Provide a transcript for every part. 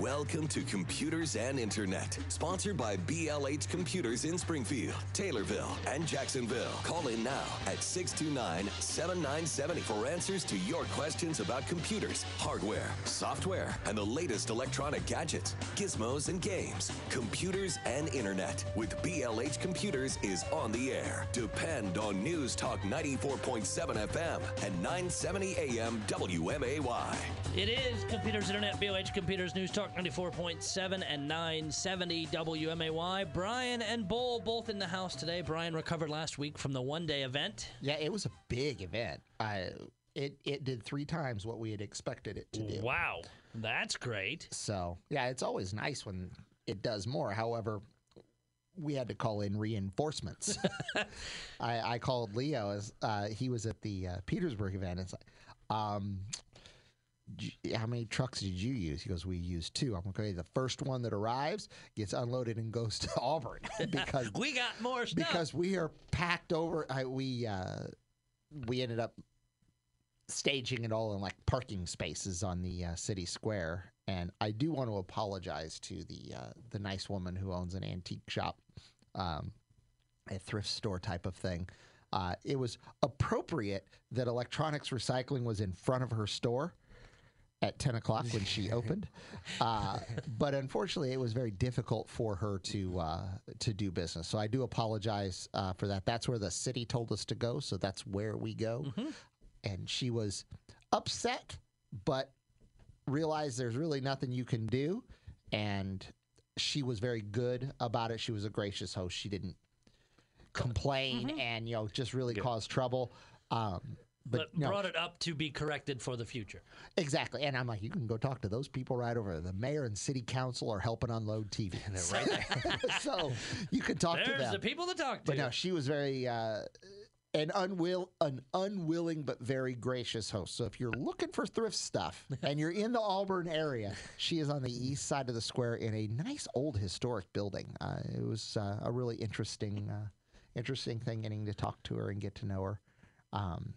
Welcome to Computers and Internet, sponsored by BLH Computers in Springfield, Taylorville, and Jacksonville. Call in now at 629 7970 for answers to your questions about computers, hardware, software, and the latest electronic gadgets, gizmos, and games. Computers and Internet with BLH Computers is on the air. Depend on News Talk 94.7 FM and 970 AM WMAY. It is Computers Internet, BLH Computers News Talk 94.7 and 970 WMAY. Brian and Bull both in the house today. Brian recovered last week from the one day event. Yeah, it was a big event. I it it did three times what we had expected it to do. Wow, that's great. So yeah, it's always nice when it does more. However, we had to call in reinforcements. I, I called Leo as uh, he was at the uh, Petersburg event. It's like, um, how many trucks did you use? He goes, we used two. I'm okay. The first one that arrives gets unloaded and goes to Auburn because We got more stuff. because we are packed over. I, we uh, we ended up staging it all in like parking spaces on the uh, city square. And I do want to apologize to the uh, the nice woman who owns an antique shop, um, a thrift store type of thing. Uh, it was appropriate that electronics recycling was in front of her store at 10 o'clock when she opened. Uh, but unfortunately, it was very difficult for her to uh, to do business. So I do apologize uh, for that. That's where the city told us to go. So that's where we go. And she was upset, but realized there's really nothing you can do. And she was very good about it. She was a gracious host. She didn't complain and, you know, just really cause trouble. Um, but, but no, brought it up to be corrected for the future. Exactly. And I'm like, you can go talk to those people right over there. The mayor and city council are helping unload TV. They're right there. so you can talk to them. There's the people to talk to. but no, she was very uh, an unwill an unwilling but very gracious host. So if you're looking for thrift stuff and you're in the Auburn area, she is on the east side of the square in a nice old historic building. Uh, it was uh, a really interesting uh, interesting thing getting to talk to her and get to know her. Um,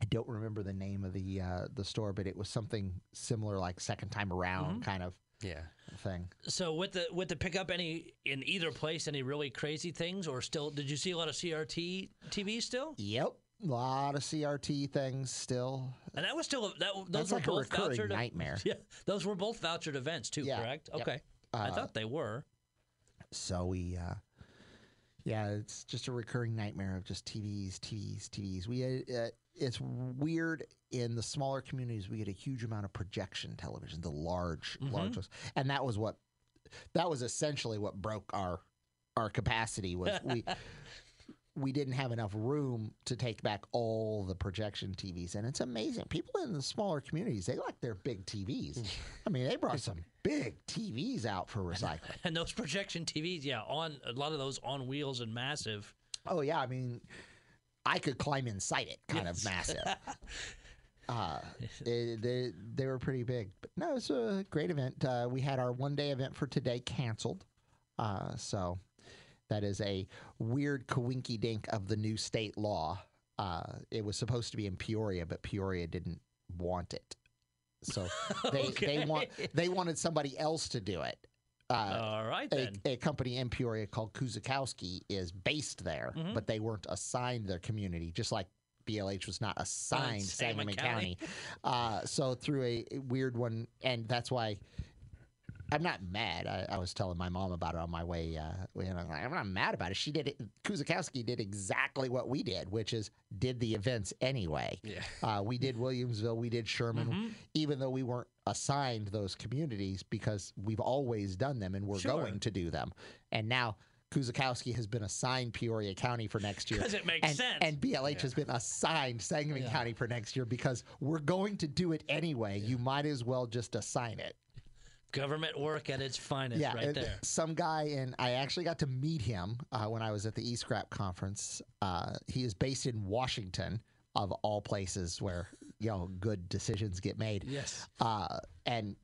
I don't remember the name of the uh, the store, but it was something similar, like second time around kind of Yeah. thing. So with the with the pickup, any in either place, any really crazy things, or still? Did you see a lot of CRT TV still? Yep, a lot of CRT things still. And that was still that. Those That's were like a both recurring vouchered nightmare. Yeah, those were both vouchered events too. Yeah, Correct. yep. Okay. I Uh, thought they were. So we, uh, yeah, it's just a recurring nightmare of just TVs, TVs, TVs. We, uh, it's weird in the smaller communities. We get a huge amount of projection television, the large, mm-hmm. large, ones. and that was what, that was essentially what broke our, our capacity was we. We didn't have enough room to take back all the projection TVs, and it's amazing. People in the smaller communities, they like their big TVs. Mm. I mean, they brought some big TVs out for recycling. And those projection TVs, yeah, on a lot of those on wheels and massive. Oh yeah, I mean, I could climb inside it, kind of massive. Uh, they, they they were pretty big, but no, it's a great event. Uh, we had our one day event for today canceled, uh, so that is a weird coinky dink of the new state law. Uh, it was supposed to be in Peoria, but Peoria didn't want it, so they they want they wanted somebody else to do it. Uh, All right a, then. a company in Peoria called Kuzakowski is based there, Mm-hmm. but they weren't assigned their community, just like BLH was not assigned Sangamon County. County. Uh, so through a weird one, and that's why I'm not mad. I, I was telling my mom about it on my way. Uh, and I'm, I'm not mad about it. She did it. Kuzakowski did exactly what we did, which is did the events anyway. Yeah. Uh, we did Williamsville, we did Sherman, even though we weren't assigned those communities because we've always done them and we're Sure. going to do them. And now Kuzakowski has been assigned Peoria County for next year. 'Cause it makes and, sense. And BLH has been assigned Sangamon County for next year because we're going to do it anyway. You might as well just assign it. Government work at its finest, right there. Some guy, and I actually got to meet him uh, when I was at the eScrap conference. Uh, he is based in Washington, of all places where you know good decisions get made. Yes. Uh, and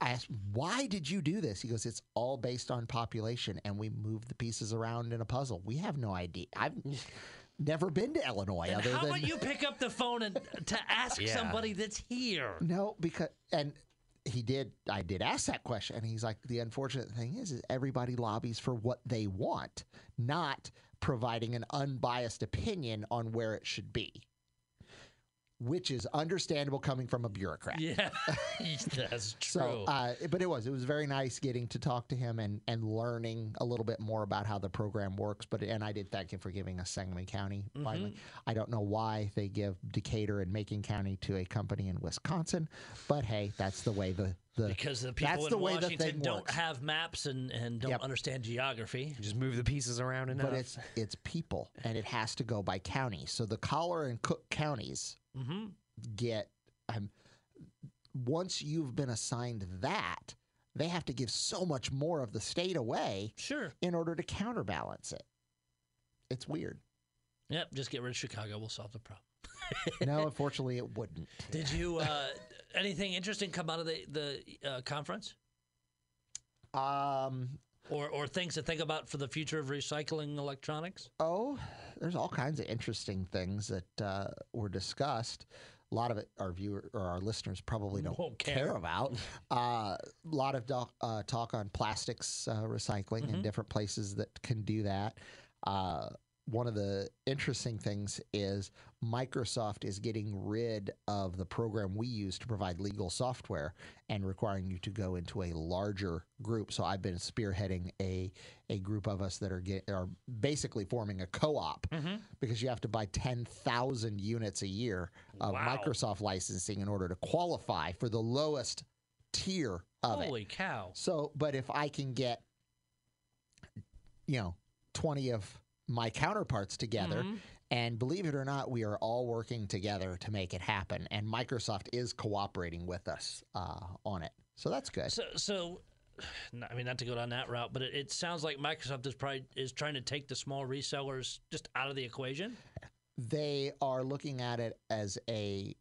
I asked, why did you do this? He goes, it's all based on population, and we move the pieces around in a puzzle. We have no idea. I've never been to Illinois And other how than about you pick up the phone and to ask Yeah. somebody that's here? no because and he did I did ask that question and he's like the unfortunate thing is, is everybody lobbies for what they want, not providing an unbiased opinion on where it should be. Which is understandable coming from a bureaucrat. Yeah, that's true. So, uh, but it was it was very nice getting to talk to him and and learning a little bit more about how the program works. But and I did thank him for giving us Sangamon County. Finally, Mm-hmm. I don't know why they give Decatur and Macon County to a company in Wisconsin, but hey, that's the way the the because the people that's in the way the Washington don't works. have maps and, and don't Yep. understand geography. You Just move the pieces around enough. but it's it's people and it has to go by county. So the Collar and Cook counties hmm get um, once you've been assigned that, they have to give so much more of the state away Sure. in order to counterbalance it. It's weird. Yep. Just get rid of Chicago. We'll solve the problem. No, unfortunately, it wouldn't. Did you uh, anything interesting come out of the the uh, conference, Um. Or or things to think about for the future of recycling electronics? Oh, there's all kinds of interesting things that uh, were discussed. A lot of it our viewer or our listeners probably don't Won't care. care. about. A uh, lot of doc, uh, talk on plastics uh, recycling and different places that can do that. One of the interesting things is Microsoft is getting rid of the program we use to provide legal software and requiring you to go into a larger group. So I've been spearheading a a group of us that are get, are basically forming a co-op mm-hmm. because you have to buy 10,000 units a year of Wow. Microsoft licensing in order to qualify for the lowest tier of it. Holy cow! So, but if I can get, you know, 20 of my counterparts together, Mm-hmm. and believe it or not, we are all working together to make it happen. And Microsoft is cooperating with us uh, on it. So that's good. So so. I mean, not to go down that route, but it, it sounds like Microsoft is probably is trying to take the small resellers just out of the equation. they are looking at it as a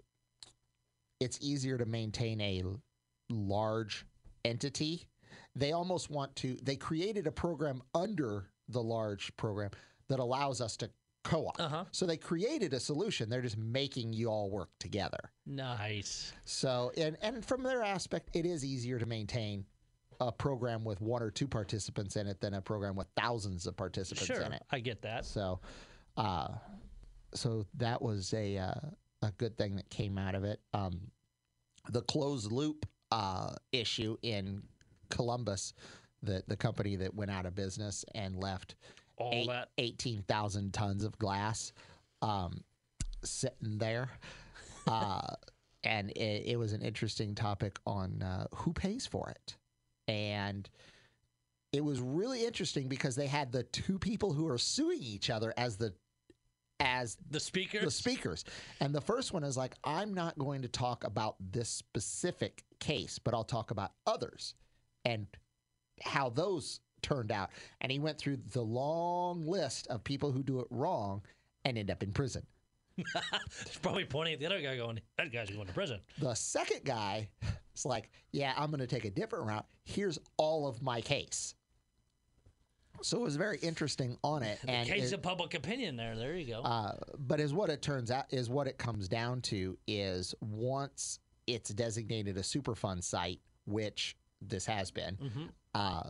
it's easier to maintain a large entity they almost want to they created a program under the large program that allows us to co-op Uh-huh. so they created a solution they're just making you all work together Nice. so and and from their aspect it is easier to maintain a program with one or two participants in it than a program with thousands of participants Sure, in it I get that. so, uh, so that was a uh, a good thing that came out of it. Um, the closed loop uh, issue in Columbus, the the company that went out of business and left All eight- that. 18,000 tons of glass um, sitting there. Uh, and it, it was an interesting topic on uh, who pays for it. And it was really interesting because they had the two people who are suing each other as the as The speakers. the speakers. And the first one is like, I'm not going to talk about this specific case, but I'll talk about others and how those turned out. And he went through the long list of people who do it wrong and end up in prison. He's probably pointing at the other guy, going, "That guy's going to prison." The second guy is like, Yeah, I'm going to take a different route. Here's all of my case. So it was very interesting on it. And Case it- of public opinion. There, there you go. Uh, but is what it turns out is what it comes down to is once it's designated a Superfund site, which this has been, uh,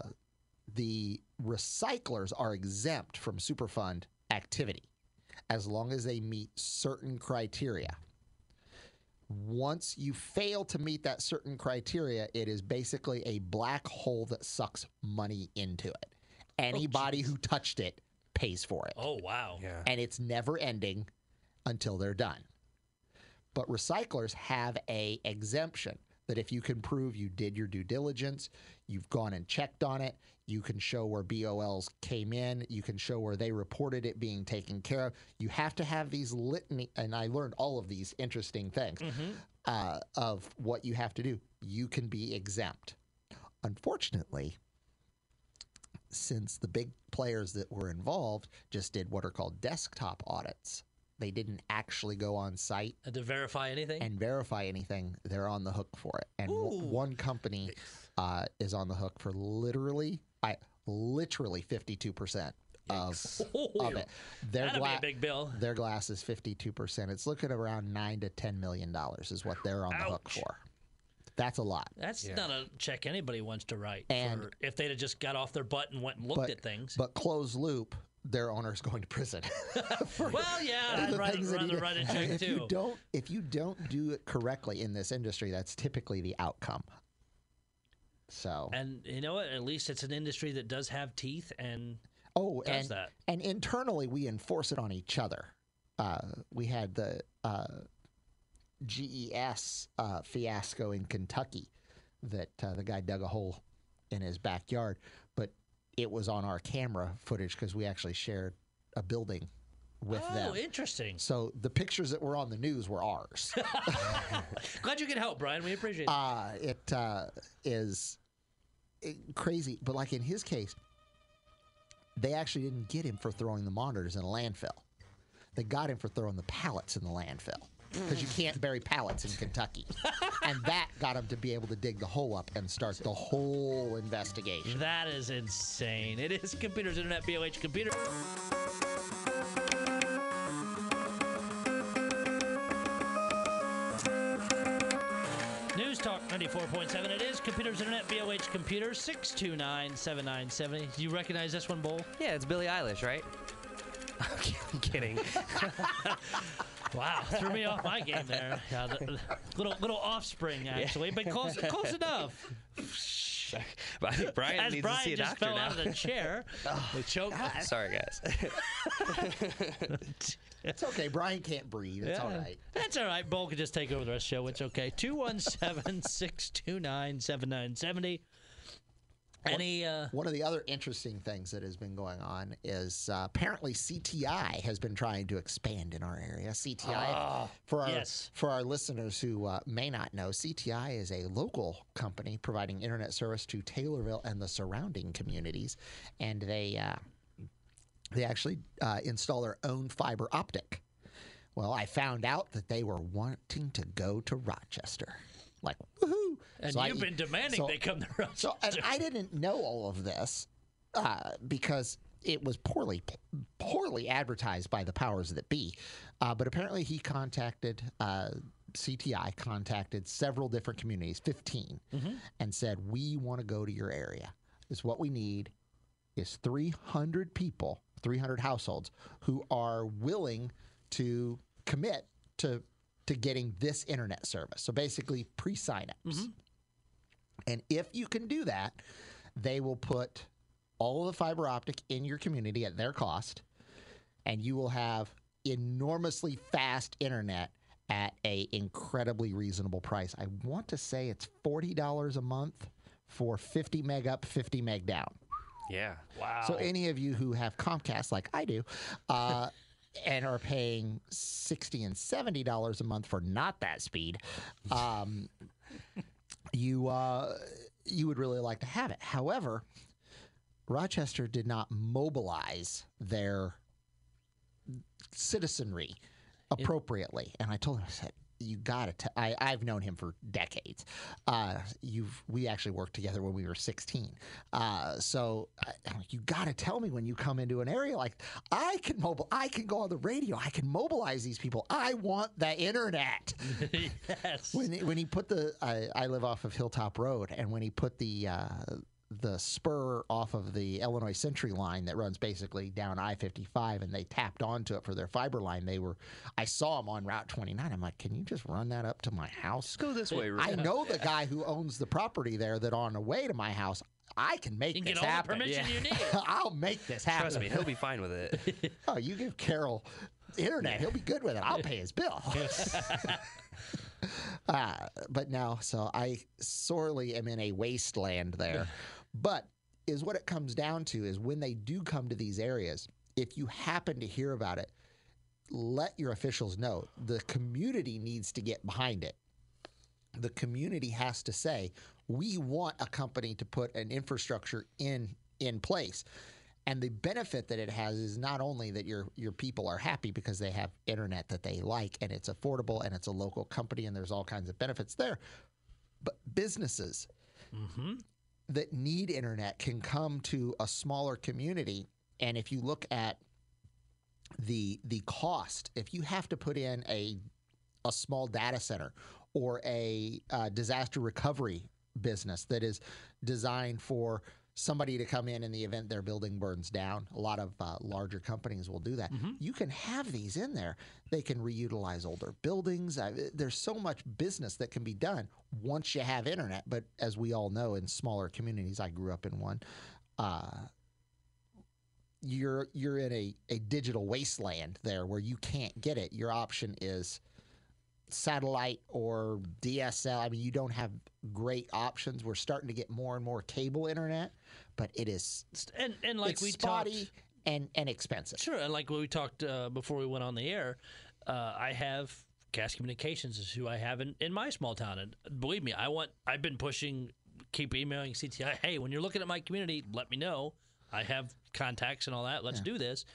the recyclers are exempt from Superfund activity as long as they meet certain criteria. Once you fail to meet that certain criteria, it is basically a black hole that sucks money into it. Anybody oh, who touched it pays for it oh wow. yeah. and it's never ending until they're done. But recyclers have a exemption that if you can prove you did your due diligence, you've gone and checked on it, you can show where BOLs came in, you can show where they reported it being taken care of. You have to have these litany, and I learned all of these interesting things uh, of what you have to do. You can be exempt. Unfortunately, since the big players that were involved just did what are called desktop audits, they didn't actually go on site Had to verify anything. and verify anything. They're on the hook for it. And w- one company uh, is on the hook for literally, I literally fifty two percent of of it. Their That'd be a big bill. Their glass is fifty two percent. It's looking around nine to ten million dollars is what they're on the hook for. That's a lot. That's not a check anybody wants to write. And- for if they'd have just got off their butt and went and looked But at things. but closed loop, their owner's going to prison. well, yeah, I'd write, things that he rather did. write a check too. if you don't if you don't do it correctly in this industry, that's typically the outcome. So And you know what? At least it's an industry that does have teeth and oh, does and that. and internally we enforce it on each other. Uh, we had the uh, GES uh, fiasco in Kentucky that uh, the guy dug a hole in his backyard, but it was on our camera footage because we actually shared a building with oh, them. Oh, interesting. So the pictures that were on the news were ours. Glad you could help, Brian. We appreciate it. uh, it uh, is crazy. But like in his case, they actually didn't get him for throwing the monitors in a landfill. They got him for throwing the pallets in the landfill because you can't bury pallets in Kentucky, and that got him to be able to dig the hole up and start the whole investigation. that is insane. It is Computers Internet, BLH Computer. Talk 94.7. It is Computers Internet, BLH Computer, 629 7970. Do you recognize this one, Bull? Yeah, it's Billie Eilish, right? I'm kidding. Wow, threw me off my game there. Yeah, the- the little little offspring, actually, but close, close enough. but I think Brian As needs Brian to see a just doctor fell now. out of the chair. Oh, they choked. Sorry, guys. It's okay. Brian can't breathe. It's all Yeah. right. That's all right. Bull can just take over the rest of the show. It's okay. 217 629 7970. Any, uh, One of the other interesting things that has been going on is uh, apparently CTI has been trying to expand in our area. CTI, for our yes. for our listeners who uh, may not know, CTI is a local company providing internet service to Taylorville and the surrounding communities, and they uh, they actually uh, install their own fiber optic. Well, I found out that they were wanting to go to Rochester. Like, woohoo! And So you've been demanding so- they come to Rochester. so, and I didn't know all of this uh, because it was poorly poorly advertised by the powers that be. Uh, but apparently, he contacted uh, CTI, contacted several different communities, 15, and said, "We want to go to your area. Is what we need is 300 people, 300 households who are willing to commit to." To getting this internet service. So basically, pre signups. And if you can do that, they will put all of the fiber optic in your community at their cost, and you will have enormously fast internet at a incredibly reasonable price. I want to say it's forty dollars a month for fifty meg up, fifty meg down. Yeah. wow. So any of you who have Comcast like I do, uh, and are paying sixty and seventy dollars a month for not that speed, um, you uh, you would really like to have it. However, Rochester did not mobilize their citizenry appropriately, and I told him I said. You got to. I I've known him for decades. Uh, you've we actually worked together when we were 16. Uh, so I, you got to tell me when you come into an area like I can mobile. I can go on the radio. I can mobilize these people. I want the internet. yes. when he- when he put the I, I live off of Hilltop Road, and when he put the uh, the spur off of the Illinois Century line that runs basically down I fifty five, and they tapped onto it for their fiber line. They were I saw them on Route twenty nine. I'm like, can you just run that up to my house? Go this way, I know the guy who owns the property there. That on the way to my house, I can make you can this get all happen. the permission Yeah. you need. I'll make this happen. Trust me, he'll be fine with it. Oh, you give Carol internet, he'll be good with it. I'll pay his bill. uh, but no, so I sorely am in a wasteland there. But is what it comes down to is when they do come to these areas, if you happen to hear about it, let your officials know. The community needs to get behind it. The community has to say, we want a company to put an infrastructure in in place. And the benefit that it has is not only that your your people are happy because they have internet that they like and it's affordable and it's a local company and there's all kinds of benefits there, but businesses mm-hmm. That need internet can come to a smaller community. And if you look at the the cost, if you have to put in a a small data center or a uh, disaster recovery business that is designed for somebody to come in in the event their building burns down. A lot of uh, larger companies will do that. You can have these in there. They can reutilize older buildings. Uh, there's so much business that can be done once you have internet. But as we all know, in smaller communities, I grew up in one. Uh, you're you're in a, a digital wasteland there where you can't get it. Your option is satellite or DSL. I mean, you don't have great options. We're starting to get more and more cable internet, but it is And and like we spotty talked, and and expensive. sure, and like we talked uh, before we went on the air, uh, I have Cass Communications is who I have in, in my small town, and believe me, I want. I've been pushing, keep emailing CTI. Hey, when you're looking at my community, let me know. I have contacts and all that. Let's do this.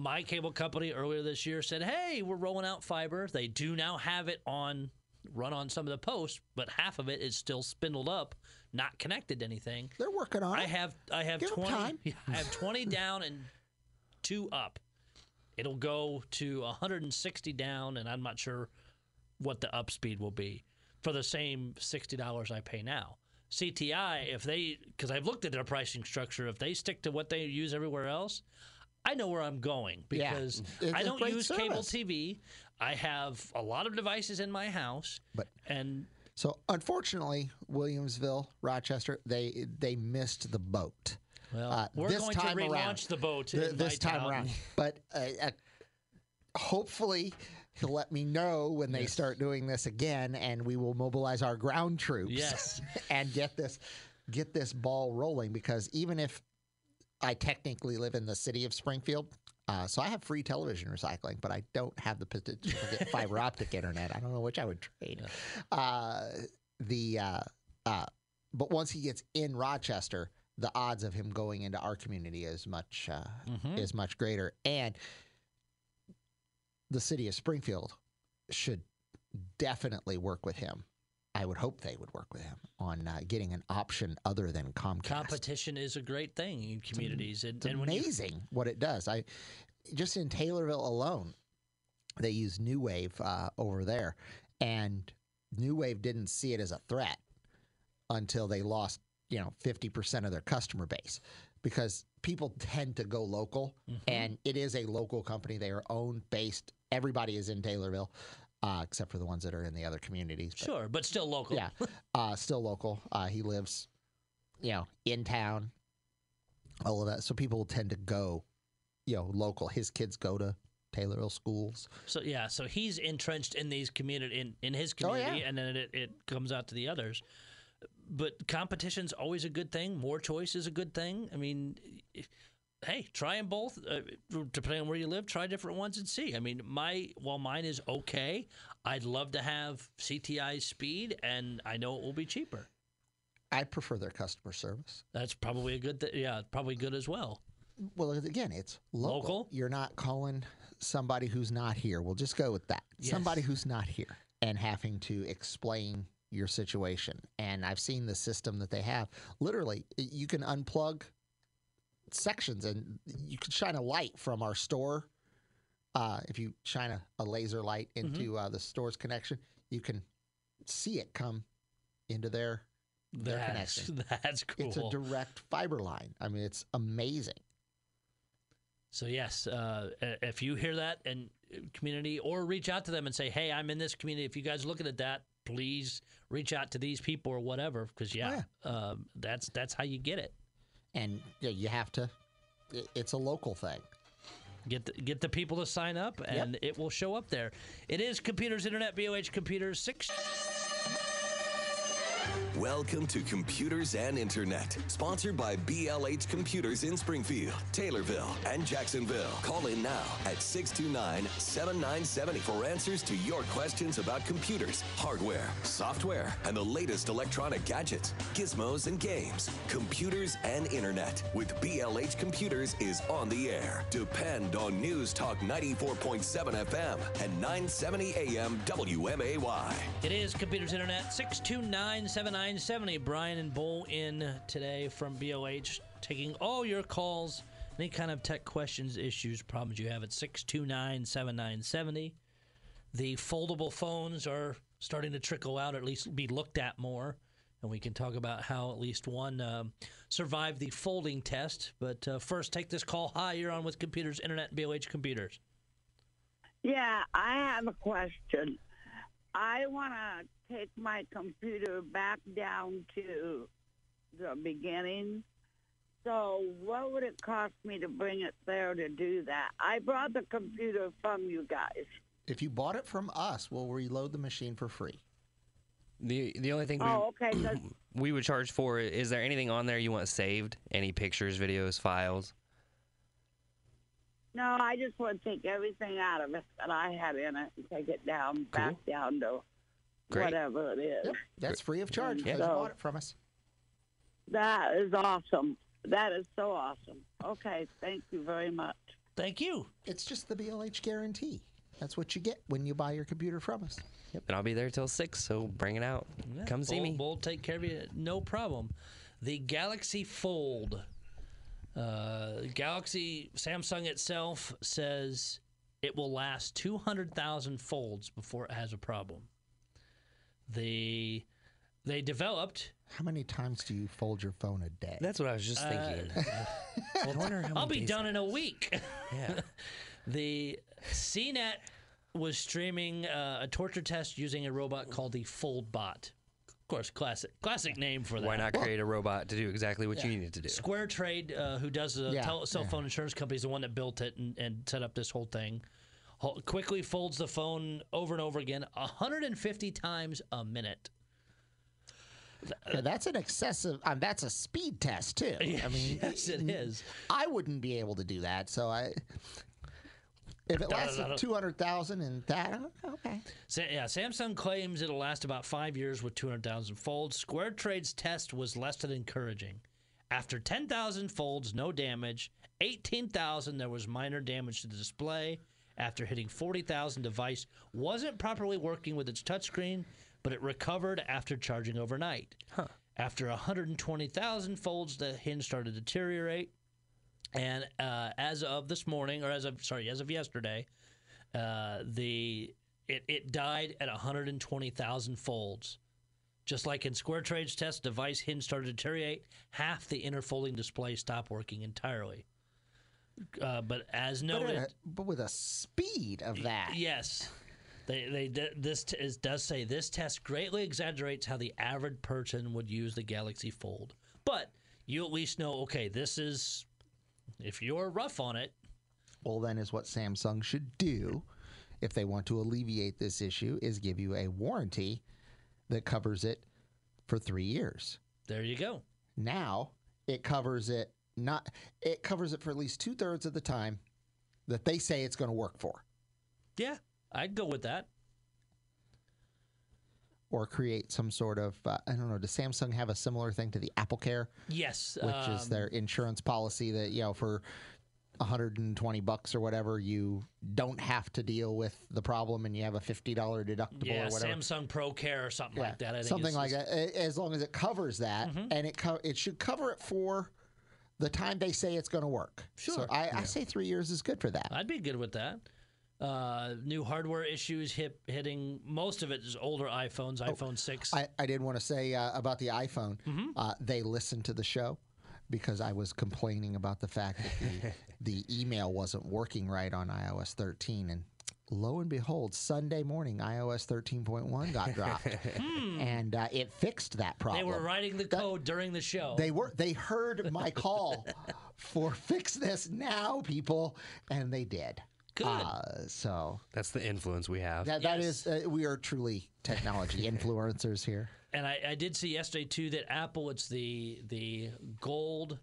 My cable company earlier this year said, "Hey, we're rolling out fiber. They do now have it on run on some of the posts, but half of it is still spindled up, not connected to anything." They're working on I it. have I have Give twenty. time. I have twenty down and two up. It'll go to 160 down, and I'm not sure what the up speed will be for the same sixty dollars I pay now. CTI, if they because I've looked at their pricing structure, if they stick to what they use everywhere else, I know where I'm going because It's I don't use cable. TV. I have a lot of devices in my house, But- and So unfortunately, Williamsville, Rochester, they they missed the boat. well, Uh, we're this going to time relaunch around. the boat Th- this time around. But uh, uh, hopefully, he'll let me know when they Yes. start doing this again, and we will mobilize our ground troops. Yes. and get this get this ball rolling. Because even if I technically live in the city of Springfield. Uh, so I have free television recycling, but I don't have the potential to get fiber optic internet. I don't know which I would trade. Uh, the uh, uh, but once he gets in Rochester, the odds of him going into our community is much uh, Mhm. is much greater, and the city of Springfield should definitely work with him. I would hope they would work with him on uh, getting an option other than Comcast. competition is a great thing in communities, and, It's and you, amazing what it does. I just in Taylorville alone, they use New Wave uh, over there, and New Wave didn't see it as a threat until they lost, you know, fifty percent of their customer base because people tend to go local, Mm-hmm. and it is a local company. They are owned, based. Everybody is in Taylorville, uh, except for the ones that are in the other communities. But sure, but still local. yeah, uh, still local. Uh, he lives, you know, in town. All of that, so people tend to go, you know, local. His kids go to Taylorville schools. So yeah, so he's entrenched in these community in, in his Oh, yeah. community, and then it, it comes out to the others. But competition's always a good thing. More choice is a good thing. I mean, if- hey, try them both. Uh, depending on where you live, try different ones and see. I mean, my while mine is okay, I'd love to have CTI speed, and I know it will be cheaper. I prefer their customer service. That's probably a good. Th- yeah, probably good as well. Well, again, it's local. Local? You're not calling somebody who's not here. We'll just go with that. Yes. Somebody who's not here and having to explain your situation. And I've seen the system that they have. Literally, you can unplug sections and you can shine a light from our store. Uh, if you shine a, a laser light into uh, the store's connection, you can see it come into their their That's connection. that's cool. It's a direct fiber line. I mean, it's amazing. So yes, uh, if you hear that and uh, community, or reach out to them and say, "Hey, I'm in this community. If you guys are looking at that, please reach out to these people or whatever." Because yeah, um, that's that's how you get it. And yeah, you have to. It's a local thing. Get the, get the people to sign up, and it will show up there. It is Computers Internet, BLH Computers six. Welcome to Computers and Internet, sponsored by BLH Computers in Springfield, Taylorville, and Jacksonville. Call in now at 629 7970 for answers to your questions about computers, hardware, software, and the latest electronic gadgets, gizmos, and games. Computers and Internet with BLH Computers is on the air. Depend on News Talk 94.7 FM and 970 AM WMAY. It is Computers Internet, 629 7970. Brian and Bull in today from BLH, taking all your calls any kind of tech questions, issues, problems you have at 629 7970. The foldable phones are starting to trickle out, or at least be looked at more. And we can talk about how at least one um, survived the folding test. But uh, first, take this call. Hi, you're on with Computers Internet and BLH Computers. Yeah, I have a question. I want to take my computer back down to the beginning. So, what would it cost me to bring it there to do that? I brought the computer from you guys. If you bought it from us, we'll reload the machine for free. The the only thing we, Oh, okay. 'cause- we would charge for is there anything on there you want saved? Any pictures, videos, files? no, I just want to take everything out of it that I had in it and take it down, back down to Great. whatever it is. Yep, that's free of charge Yeah. because you So- bought it from us. That is awesome. That is so awesome. Okay, thank you very much. Thank you. It's just the BLH guarantee. That's what you get when you buy your computer from us. Yep. And I'll be there till six, so bring it out. Yeah, Come see we'll, me. We'll take care of you, no problem. The Galaxy Fold. Uh, Galaxy Samsung itself says it will last 200,000 folds before it has a problem. The they developed. How many times do you fold your phone a day? That's what I was just thinking. I wonder how I'll be done in a week. Yeah. the CNET was streaming uh, a torture test using a robot called the Foldbot. Of course, classic classic name for that. Why not create a robot to do exactly what you needed to do? Square Trade, uh, who does the Yeah, tel- cell yeah. phone insurance company, is the one that built it and, and set up this whole thing. Quickly folds the phone over and over again, 150 times a minute. Yeah, that's an excessive. Um, that's a speed test too. I mean, yes, it is. I wouldn't be able to do that. So I, if it lasted two hundred thousand and that, okay. Sa- yeah, Samsung claims it'll last about five years with 200,000 folds. Square Trade's test was less than encouraging. After 10,000 folds, no damage. 18,000, there was minor damage to the display. After hitting 40,000, device wasn't properly working with its touchscreen, but it recovered after charging overnight. After 120,000 folds, the hinge started to deteriorate. And uh, as of this morning, or as of sorry, as of yesterday, uh, the it, it died at 120,000 folds. Just like in Square Trade's test, device hinge started to deteriorate. Half the inner folding display stopped working entirely. Uh, but as noted, at a- but with a speed of that, Yes. They, they this t- is, does say this test greatly exaggerates how the average person would use the Galaxy Fold, but you at least know okay this is if you're rough on it well, then is what Samsung should do if they want to alleviate this issue is give you a warranty that covers it for three years. there you go Now it covers it not. It covers it for at least two thirds of the time that they say it's going to work for. yeah I'd go with that or create some sort of uh, I don't know. Does Samsung have a similar thing to the Apple Care, yes which is um, their insurance policy that you know for 120 bucks or whatever you don't have to deal with the problem and you have a $50 deductible yeah or whatever. Samsung Pro Care or something Yeah, like that something like that. As long as it covers that, Mm-hmm. and it co- it should cover it for the time they say it's going to work. So Sure. I, I say three years is good for that. I'd be good with that. Uh, new hardware issues hit, hitting most of it is older iPhones, iPhone six. Oh, I, I did want to say uh, about the iPhone. Uh, they listened to the show because I was complaining about the fact that the, the email wasn't working right on iOS 13. And lo and behold, Sunday morning, iOS 13.1 got dropped. and uh, it fixed that problem. they were writing the code during the show. They were. They heard my call for fix this now, people, and they did. Good. Uh, so That's the influence we have. that, that Yes. is, uh, we are truly technology influencers here. And I, I did see yesterday too that Apple it's the the gold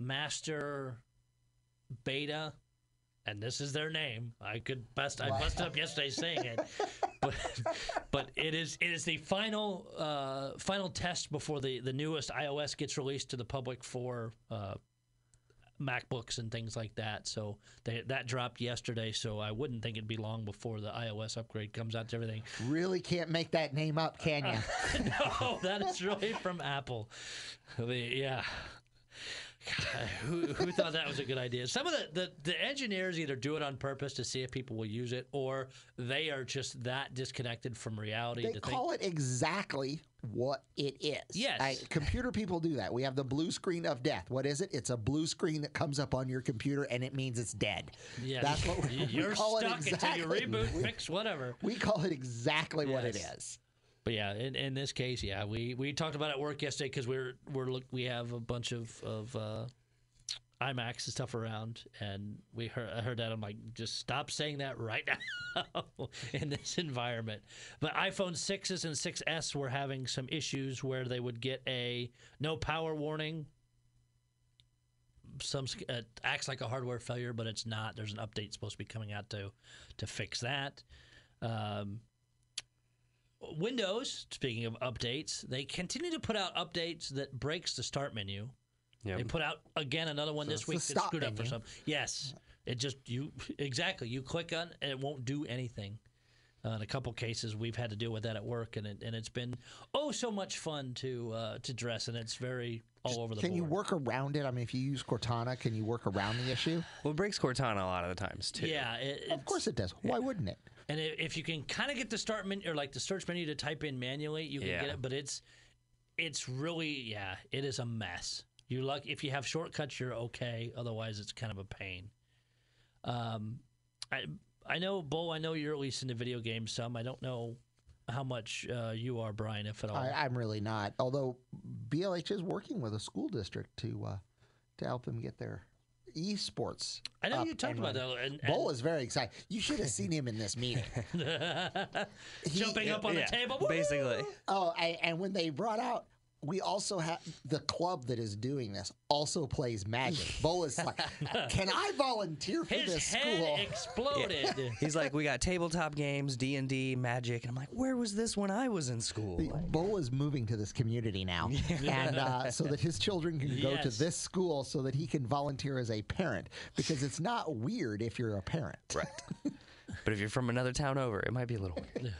master beta, and this is their name. I could bust I busted up yesterday saying it, but but it is it is the final uh, final test before the the newest iOS gets released to the public for. Uh, MacBooks and things like that. So they, that dropped yesterday. So I wouldn't think it'd be long before the iOS upgrade comes out to everything. Really can't make that name up, can you? no, that is really from Apple. The, yeah. Who, who thought that was a good idea? Some of the, the, the engineers either do it on purpose to see if people will use it, or they are just that disconnected from reality They call it exactly what it is. Yes. I- computer people do that. We have the blue screen of death. What is it? It's a blue screen that comes up on your computer and it means it's dead. think, yeah, That's what we, we you're call it exactly. until you reboot, fix whatever. We call it exactly what it Yes. is. But yeah, in, in this case, yeah, we, we talked about it at work yesterday because we're we're look we have a bunch of of uh, iMacs and stuff around, and we heard I heard that I'm like, just stop saying that right now in this environment. But iPhone sixes and 6s were having some issues where they would get a no power warning. Some uh, acts like a hardware failure, but it's not. There's an update supposed to be coming out to to fix that. Um, Windows, speaking of updates, they continue to put out updates that breaks the start menu. Yep. They put out again another one So this week that stop screwed up for menu. some. Yes, it just you exactly you click on and it won't do anything. Uh, in a couple cases, we've had to deal with that at work, and it and it's been oh so much fun to uh, to dress, and it's very all over the place. Can board. you work around it? I mean, if you use Cortana, can you work around the issue? Well, it breaks Cortana a lot of the times too. Yeah, it, Of course it does. Why wouldn't it? And if you can kind of get the start menu or like the search menu to type in manually, you can Yeah. get it. But it's it's really yeah, it is a mess. You luck if you have shortcuts, you're okay. Otherwise, it's kind of a pain. Um, I I know Bo. I know you're at least into video games some. I don't know how much uh, you are, Brian, if at all. I, I'm really not. Although BLH is working with a school district to uh, to help them get their esports. I know you talked about running. that. And, Bull is very excited. You should have seen him in this meeting. He- jumping up on Yeah, the table. Woo! basically. Oh, I, and when they brought out, we also have the club that is doing this also plays Magic. Bo is like, can I volunteer for His this head school? exploded. He's like, we got tabletop games, D and D, Magic, and I'm like, where was this when I was in school? Bo is moving to this community now, and uh, so that his children can go to this school, so that he can volunteer as a parent. Because it's not weird if you're a parent. Right. but if you're from another town over, it might be a little weird.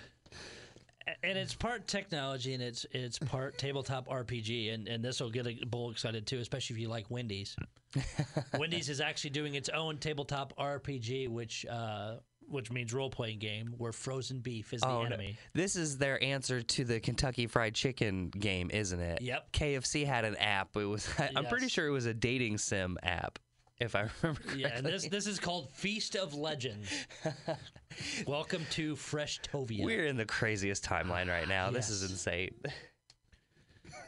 And it's part technology and it's it's part tabletop RPG, and, and this will get a bull excited too, especially if you like Wendy's. Wendy's is actually doing its own tabletop RPG, which uh, which means role playing game where frozen beef is the Oh, no. enemy. This is their answer to the Kentucky Fried Chicken game, isn't it? Yep. KFC had an app. It was. I'm pretty sure it was a dating sim app, if I remember correctly. Yeah, and this this is called Feast of Legends. Welcome to Freshtovia. We're in the craziest timeline right now. This is insane.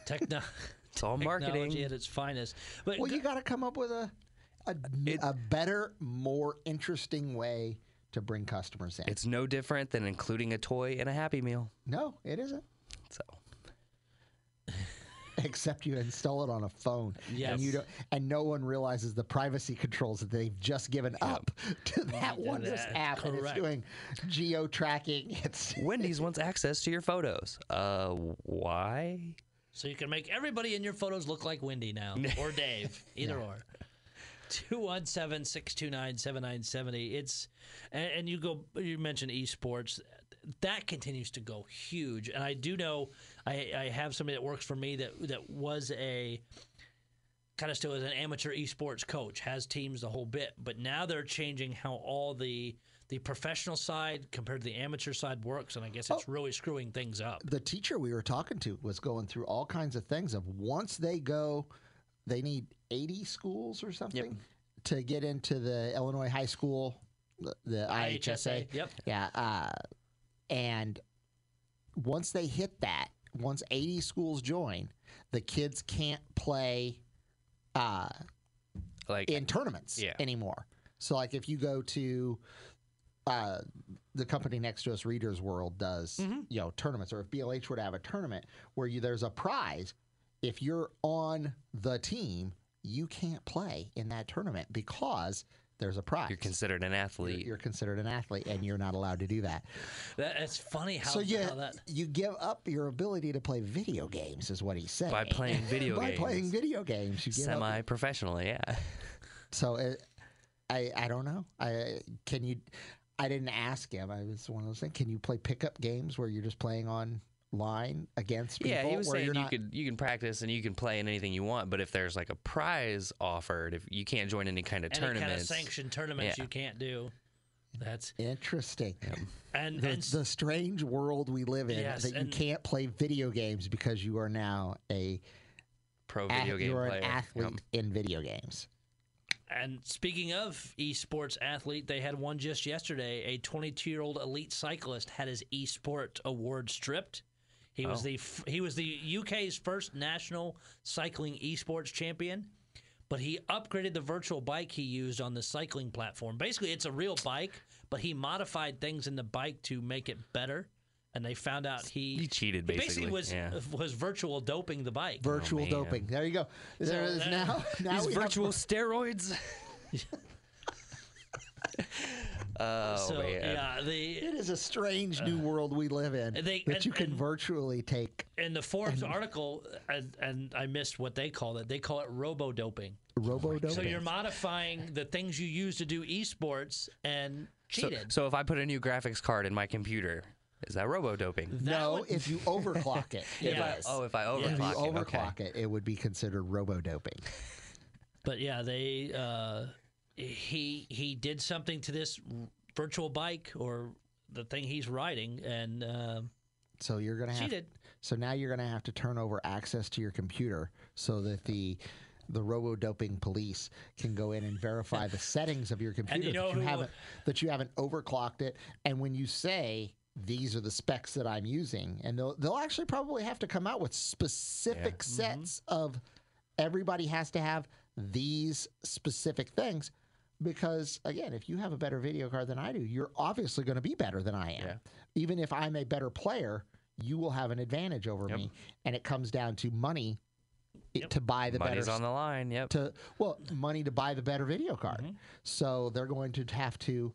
Techno- It's all technology marketing. at its finest. But Well, you got to come up with a a, a better, more interesting way to bring customers in. It's no different than including a toy in a Happy Meal. no, it isn't. So Except you install it on a phone, Yes. and you don't, and no one realizes the privacy controls that they've just given up to that wondrous that. app, and it's Correct. doing geo tracking. It's Wendy's wants access to your photos. Uh, why? So you can make everybody in your photos look like Wendy now, or Dave, either or. 217-629-7970. It's and, and you go you mentioned esports. That continues to go huge. And I do know I, I have somebody that works for me that that was a kind of still is an amateur esports coach, has teams the whole bit, but now they're changing how all the the professional side compared to the amateur side works, and I guess it's really screwing things up. the teacher we were talking to was going through all kinds of things of once they go they need 80 schools or something to get into the illinois high school the, the ihsa, IHSA, yep. yeah uh, and once they hit that once 80 schools join the kids can't play uh, Like in tournaments Yeah. anymore. So like if you go to uh, the company next to us, Readers World does Mm-hmm. you know tournaments, or if BLH were to have a tournament where you there's a prize, if you're on the team, you can't play in that tournament because there's a prize. you're considered an You're- athlete. you're considered an athlete, and you're not allowed to do that. That, it's funny how, so you how that you give up your ability to play video games, is what he said. By playing video By games. By playing video games, you give Semi-professionally, yeah. So it, I I don't know. I can you. I didn't ask him. I was one of those things. Can you play pickup games where you're just playing on line against people. Yeah, he was saying you're you not, could you can practice and you can play in anything you want, but if there's like a prize offered, if you can't join any kind of Any tournaments, kind of sanctioned tournaments Yeah. you can't do. That's Interesting. and The, and the strange world we live in Yes, that you can't play video games because you are now a pro ath- video game you're player. an Yep. athlete in video games. And speaking of esports athlete, they had one just yesterday. A 22 year old elite cyclist had his esport award stripped. He was Oh. the f- he was the UK's first national cycling esports champion, but he upgraded the virtual bike he used on the cycling platform. Basically, it's a real bike, but he modified things in the bike to make it better. And they found out he He cheated, he basically basically, was yeah. was virtual doping the bike. Virtual oh, man. doping. There you go. There is that- now. now These we have- virtual steroids. oh so man. yeah, the it is a strange new world we live in they- that and- you can and- virtually take in the Forbes article, and, and I missed what they call it. They call it robo doping. robo doping. So you're modifying the things you use to do esports and So, cheated. so if I put a new graphics card in my computer, is that robo doping? no, would- if you overclock it, it Yeah. is. Oh, if I if you overclock it, okay. it, it would be considered robo doping. but yeah, they uh, he he did something to this virtual bike or the thing he's riding and uh, So you're gonna have. cheated. So now you're gonna have to turn over access to your computer so that the the robo doping police can go in and verify the settings of your computer you know that you haven't that you haven't overclocked it. And when you say these are the specs that I'm using, and they'll they'll actually probably have to come out with specific Mm-hmm. sets of everybody has to have these specific things. Because again, if you have a better video card than I do, you're obviously going to be better than I am. Yeah. Even if I'm a better player, you will have an advantage over Yep. me. And it comes down to money it, to buy the better. Money's better on the line. Yep. to well money to buy the better video card. Mm-hmm. So they're going to have to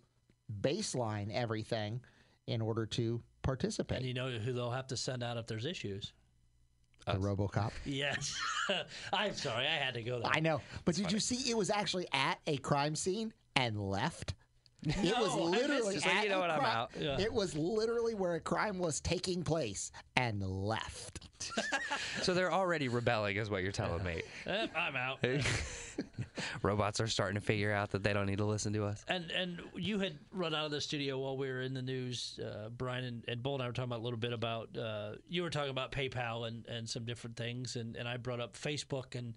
baseline everything in order to participate. And you know who they'll have to send out if there's issues. The RoboCop. Yes, I'm sorry, I had to go there. I know, but did you see? It was actually at a crime scene and left. It was No, missed literally it. So you know what, I'm out. Yeah. It was literally where a crime was taking place and left. So they're already rebelling, is what you're telling me. Eh, I'm out. Robots are starting to figure out that they don't need to listen to us. And and you had run out of the studio while we were in the news. Uh, Brian and, and Bull and I were talking about a little bit about uh, you were talking about PayPal and, and some different things, and, and I brought up Facebook and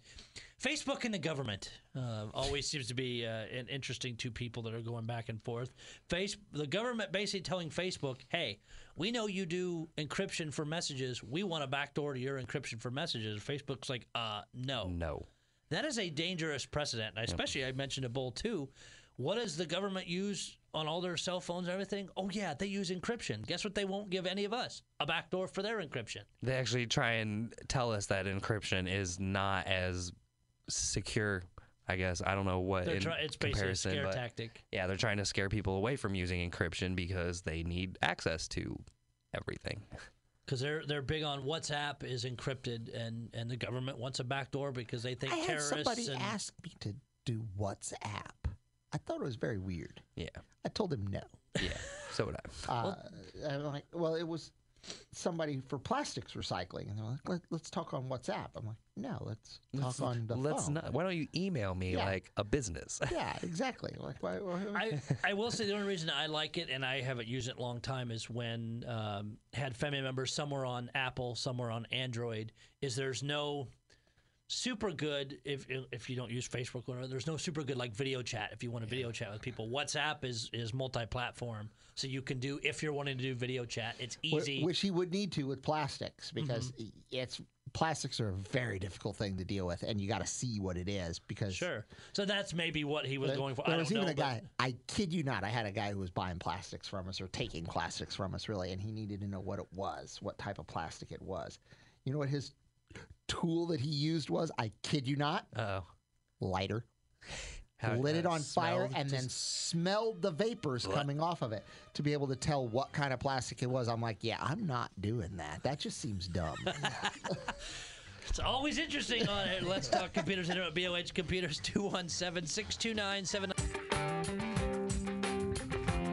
Facebook and the government uh, always seems to be uh, an interesting two people that are going back and forth. Face the government basically telling Facebook, "Hey, we know you do encryption for messages. We want a backdoor to your encryption for messages." Facebook's like, "Uh, no." No. That is a dangerous precedent. And Especially, I mentioned a bull too. What does the government use on all their cell phones and everything? Oh, yeah, they use encryption. Guess what? They won't give any of us a backdoor for their encryption. They actually try and tell us that encryption is not as secure. I guess I don't know what They're in try- it's basically a comparison, scare but tactic. yeah, they're trying to scare people away from using encryption because they need access to everything. Because they're they're big on WhatsApp is encrypted, and, and the government wants a backdoor because they think I had somebody and, ask me to do WhatsApp. I thought it was very weird. Yeah, I told him no. yeah. So would I. Uh, I'm like, well, it was somebody for plastics recycling, and they're like, Let, "Let's talk on WhatsApp." I'm like, "No, let's talk on the Let's phone." not. Why don't you email me Yeah. like a business? Yeah, exactly. Like, why? why I, I will say the only reason I like it and I haven't used it a long time is when um, had family members somewhere on Apple, somewhere on Android. Is there's no super good if if you don't use Facebook or there's no super good like video chat if you want to video chat with people. WhatsApp is is multi-platform, so you can do if you're wanting to do video chat, it's easy. Which he would need to with plastics because Mm-hmm. it's plastics are a very difficult thing to deal with, and you got to see what it is because sure. So that's maybe what he was There- going for. There I was don't even know. a guy. I kid you not. I had a guy who was buying plastics from us or taking plastics from us, really, and he needed to know what it was, what type of plastic it was. You know what his tool that he used was? I kid you not. Oh, Lighter. How- lit it on fire and then smelled the vapors coming off of it to be able to tell what kind of plastic it was. I'm like, yeah, I'm not doing that. That just seems dumb. It's always interesting on it. Let's talk computers. Internet BLH Computers 217 629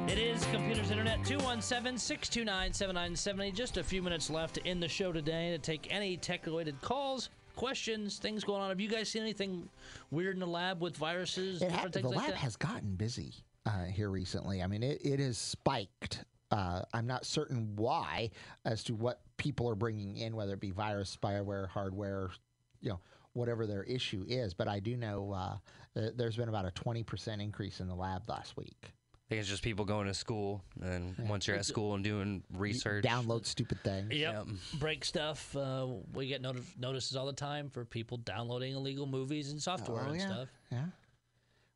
It is Computers Internet at 217 629 7970. Just a few minutes left in the show today to take any tech related calls, questions, things going on. Have you guys seen anything weird in the lab with viruses, It ha- different the like lab has gotten busy uh, here recently. I mean, it, it has spiked. Uh, I'm not certain why, as to what people are bringing in, whether it be virus, spyware, hardware, you know, whatever their issue is. But I do know uh, th- there's been about a 20% increase in the lab last week. I think it's just people going to school, and once you're at school and doing You research, Download stupid things. Yep. Break stuff. Uh, we get noti- notices all the time for people downloading illegal movies and software Oh, and yeah. stuff. Yeah.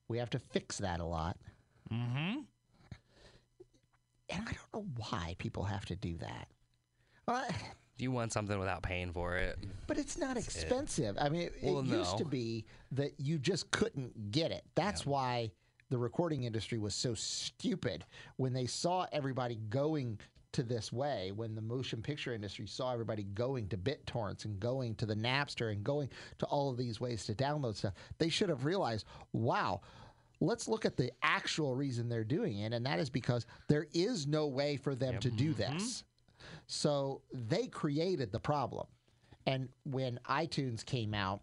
We have to fix that a lot. Mm-hmm. And I don't know why people have to do that. Well, you want something without paying for it. But it's not expensive. I mean, it, Well, it used to be that you just couldn't get it. That's why the recording industry was so stupid when they saw everybody going to this way, when the motion picture industry saw everybody going to BitTorrents and going to the Napster and going to all of these ways to download stuff. They should have realized, wow, let's look at the actual reason they're doing it. And that is because there is no way for them to do this. Mm-hmm. So they created the problem. And when iTunes came out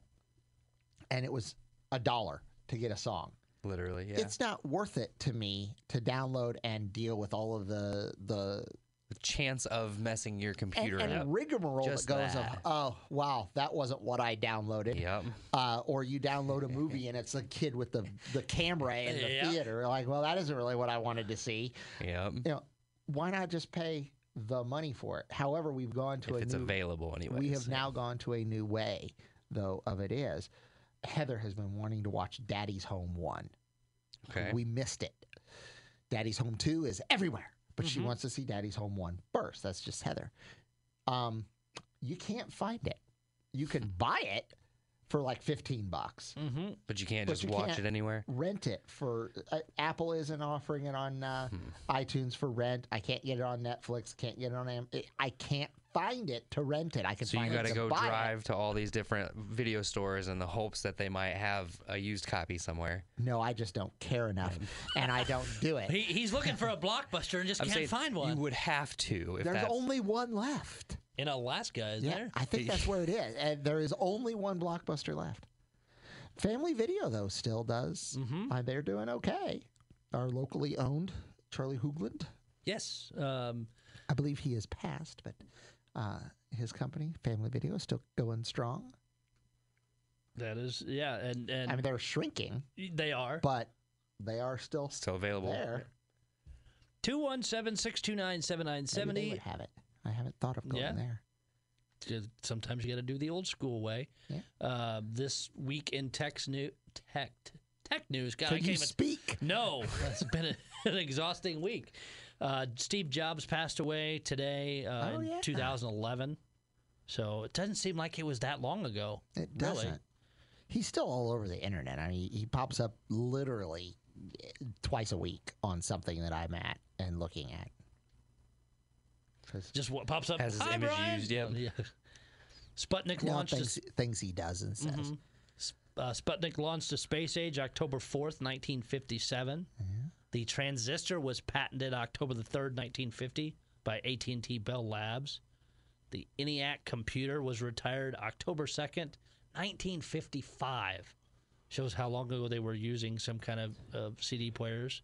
and it was a dollar to get a song, Literally, yeah. it's not worth it to me to download and deal with all of the the the chance of messing your computer and up. rigmarole Just that goes that. of oh wow that wasn't what I downloaded. Yep. Uh, or you download a movie and it's a kid with the the camera in the Yeah. theater. Like, well, that isn't really what I wanted to see. Yep. You know, why not just pay the money for it? However, we've gone to If a it's new available anyway. we have now gone to a new way, though, of it is. Heather has been wanting to watch Daddy's Home 1. Okay. We missed it. Daddy's Home 2 is everywhere, but she wants to see Daddy's Home 1 first. That's just Heather. Um, you can't find it. You can buy it for like 15 bucks. Mm-hmm. but you can't but just you watch can't- it anywhere. Rent it for uh, Apple isn't offering it on uh, Hmm. iTunes for rent. I can't get it on Netflix. Can't get it on Am- I can't find it to rent it. I can So you got it to to go buy it. drive to all these different video stores in the hopes that they might have a used copy somewhere. No, I just don't care enough, and I don't do it. He, he's looking for a blockbuster and just I'm can't saying find you would have to. If There's that's, only one left. In Alaska, is Yeah, there? I think that's where it is, and there is only one blockbuster left. Family Video though still does. Mm-hmm. Uh, they're doing okay. Our locally owned Charlie Hoogland, Yes. Um, I believe he has passed, but uh, his company Family Video is still going strong. that is, yeah, and and I mean, they're shrinking, they are. but they are still still available. there. 217 629 Maybe they 7970. would have it. I haven't thought of going Yeah. there. Sometimes you got to do the old school way. Yeah. Uh, this week in tech, new, tech, tech news. God, I Can can't you even speak? No, it's been a, an exhausting week. Uh, Steve Jobs passed away today uh, Oh, in yeah. 2011. So it doesn't seem like it was that long ago. It doesn't. He's still all over the internet. I mean, he pops up literally eh, twice a week on something that I'm at and looking at. Just what pops up. Has his Hi, image Brian." used, yep. Yeah. Sputnik you know, launched. things, a, things he does and says. Mhm. Uh, Sputnik launched to space age October 4th, 1957. The transistor was patented October the 3rd, 1950 by AT&T Bell Labs. The ENIAC computer was retired October 2nd, 1955. Shows how long ago they were using some kind of uh, CD players.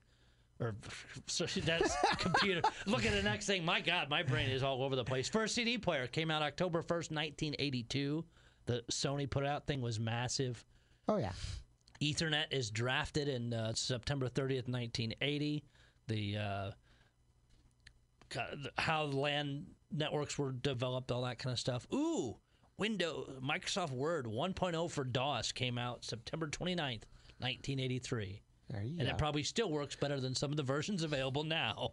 Or so that's computer. Look at the next thing. My God, my brain is all over the place. First CD player came out October 1st, 1982. The Sony put out thing was massive. Oh yeah, Ethernet is drafted in uh, September 30th, 1980. The uh, how LAN networks were developed, all that kind of stuff. Ooh, Windows, Microsoft Word 1.0 for DOS came out September 29th, 1983. there you And go. it probably still works better than some of the versions available now.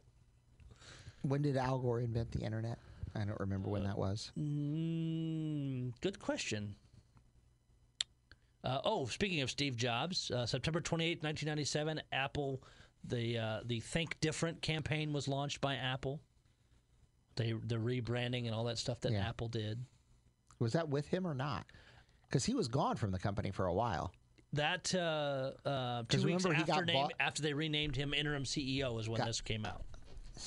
when did Al Gore invent the internet? I don't remember when that was. Mm, good question. Uh, oh, speaking of Steve Jobs, uh, September 28, 1997, Apple, the uh, the Think Different campaign was launched by Apple. They the rebranding and all that stuff that Yeah. Apple did. Was that with him or not? Because he was gone from the company for a while. That uh, uh, two weeks remember he after got name, bought- after they renamed him interim CEO is when Got- this came out.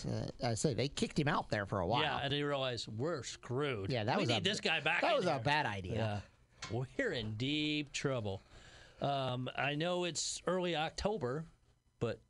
Uh, I say they kicked him out there for a while. Yeah, and they realized we're screwed. Yeah, that we was need a- this guy back. that was a bad idea. Yeah, we're in deep trouble. Um, I know it's early October, but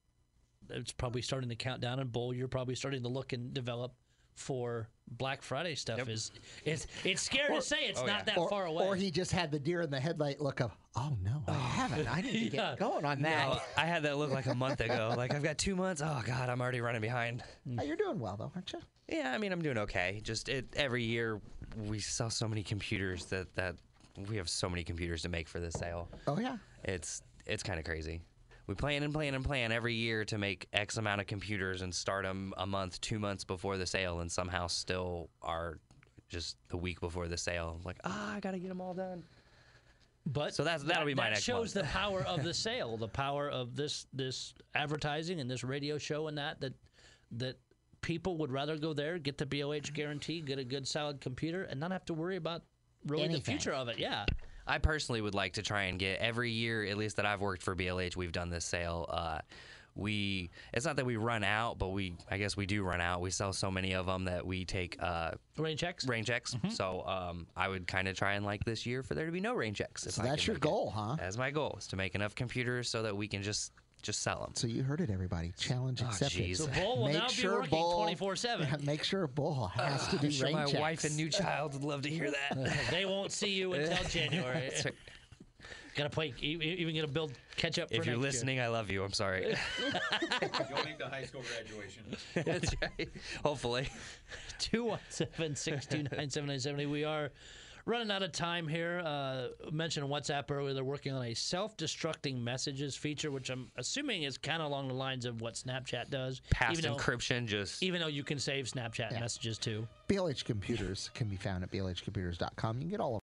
it's probably starting to count down. And Bull, you're probably starting to look and develop for Black Friday stuff. Is it's it's scary to say it's Oh, not yeah. that Or, far away. or he just had the deer in the headlight look of, oh no, I haven't. I need to Yeah. get going on that. Oh, I had that look like a month ago. Like I've got two months. Oh God, I'm already running behind. Oh, you're doing well though, aren't you? Yeah, I mean I'm doing okay. Just it every year we sell so many computers that that we have so many computers to make for this sale. Oh yeah. It's it's kind of crazy. We plan and plan and plan every year to make X amount of computers and start them a month, two months before the sale, and somehow still are just the week before the sale. Like, ah, I gotta get them all done. But So that's- that'll that, be my that next shows month. the power of the sale, the power of this this advertising and this radio show and that that that people would rather go there, get the BLH guarantee, get a good solid computer, and not have to worry about really the future of it. Yeah. I personally would like to try and get every year, at least that I've worked for BLH, we've done this sale. Uh, we it's not that we run out, but we I guess we do run out. We sell so many of them that we take uh, Rain checks. rain checks. So um, I would kind of try and like this year for there to be no rain checks. So that's your make it. goal, huh? That's my goal is to make enough computers so that we can just just sell them. So you heard it, everybody. Challenge Oh, accepted. jeez. So Bull will Make now sure be working twenty four seven. Make sure Bull has to do I'm sure rain my checks. wife and new child would love to hear that. They won't see you until January. That's right. Gotta play. Even gonna build catch up. For if you're next year. listening, I love you. I'm sorry. You'll make the high school graduation. That's right. Hopefully. 217 629 7970. We are running out of time here. Uh, mentioned WhatsApp earlier. They're working on a self destructing messages feature, which I'm assuming is kind of along the lines of what Snapchat does. Past even though, encryption just even though you can save Snapchat Yeah. messages too. BLH Computers can be found at blhcomputers.com. You can get all of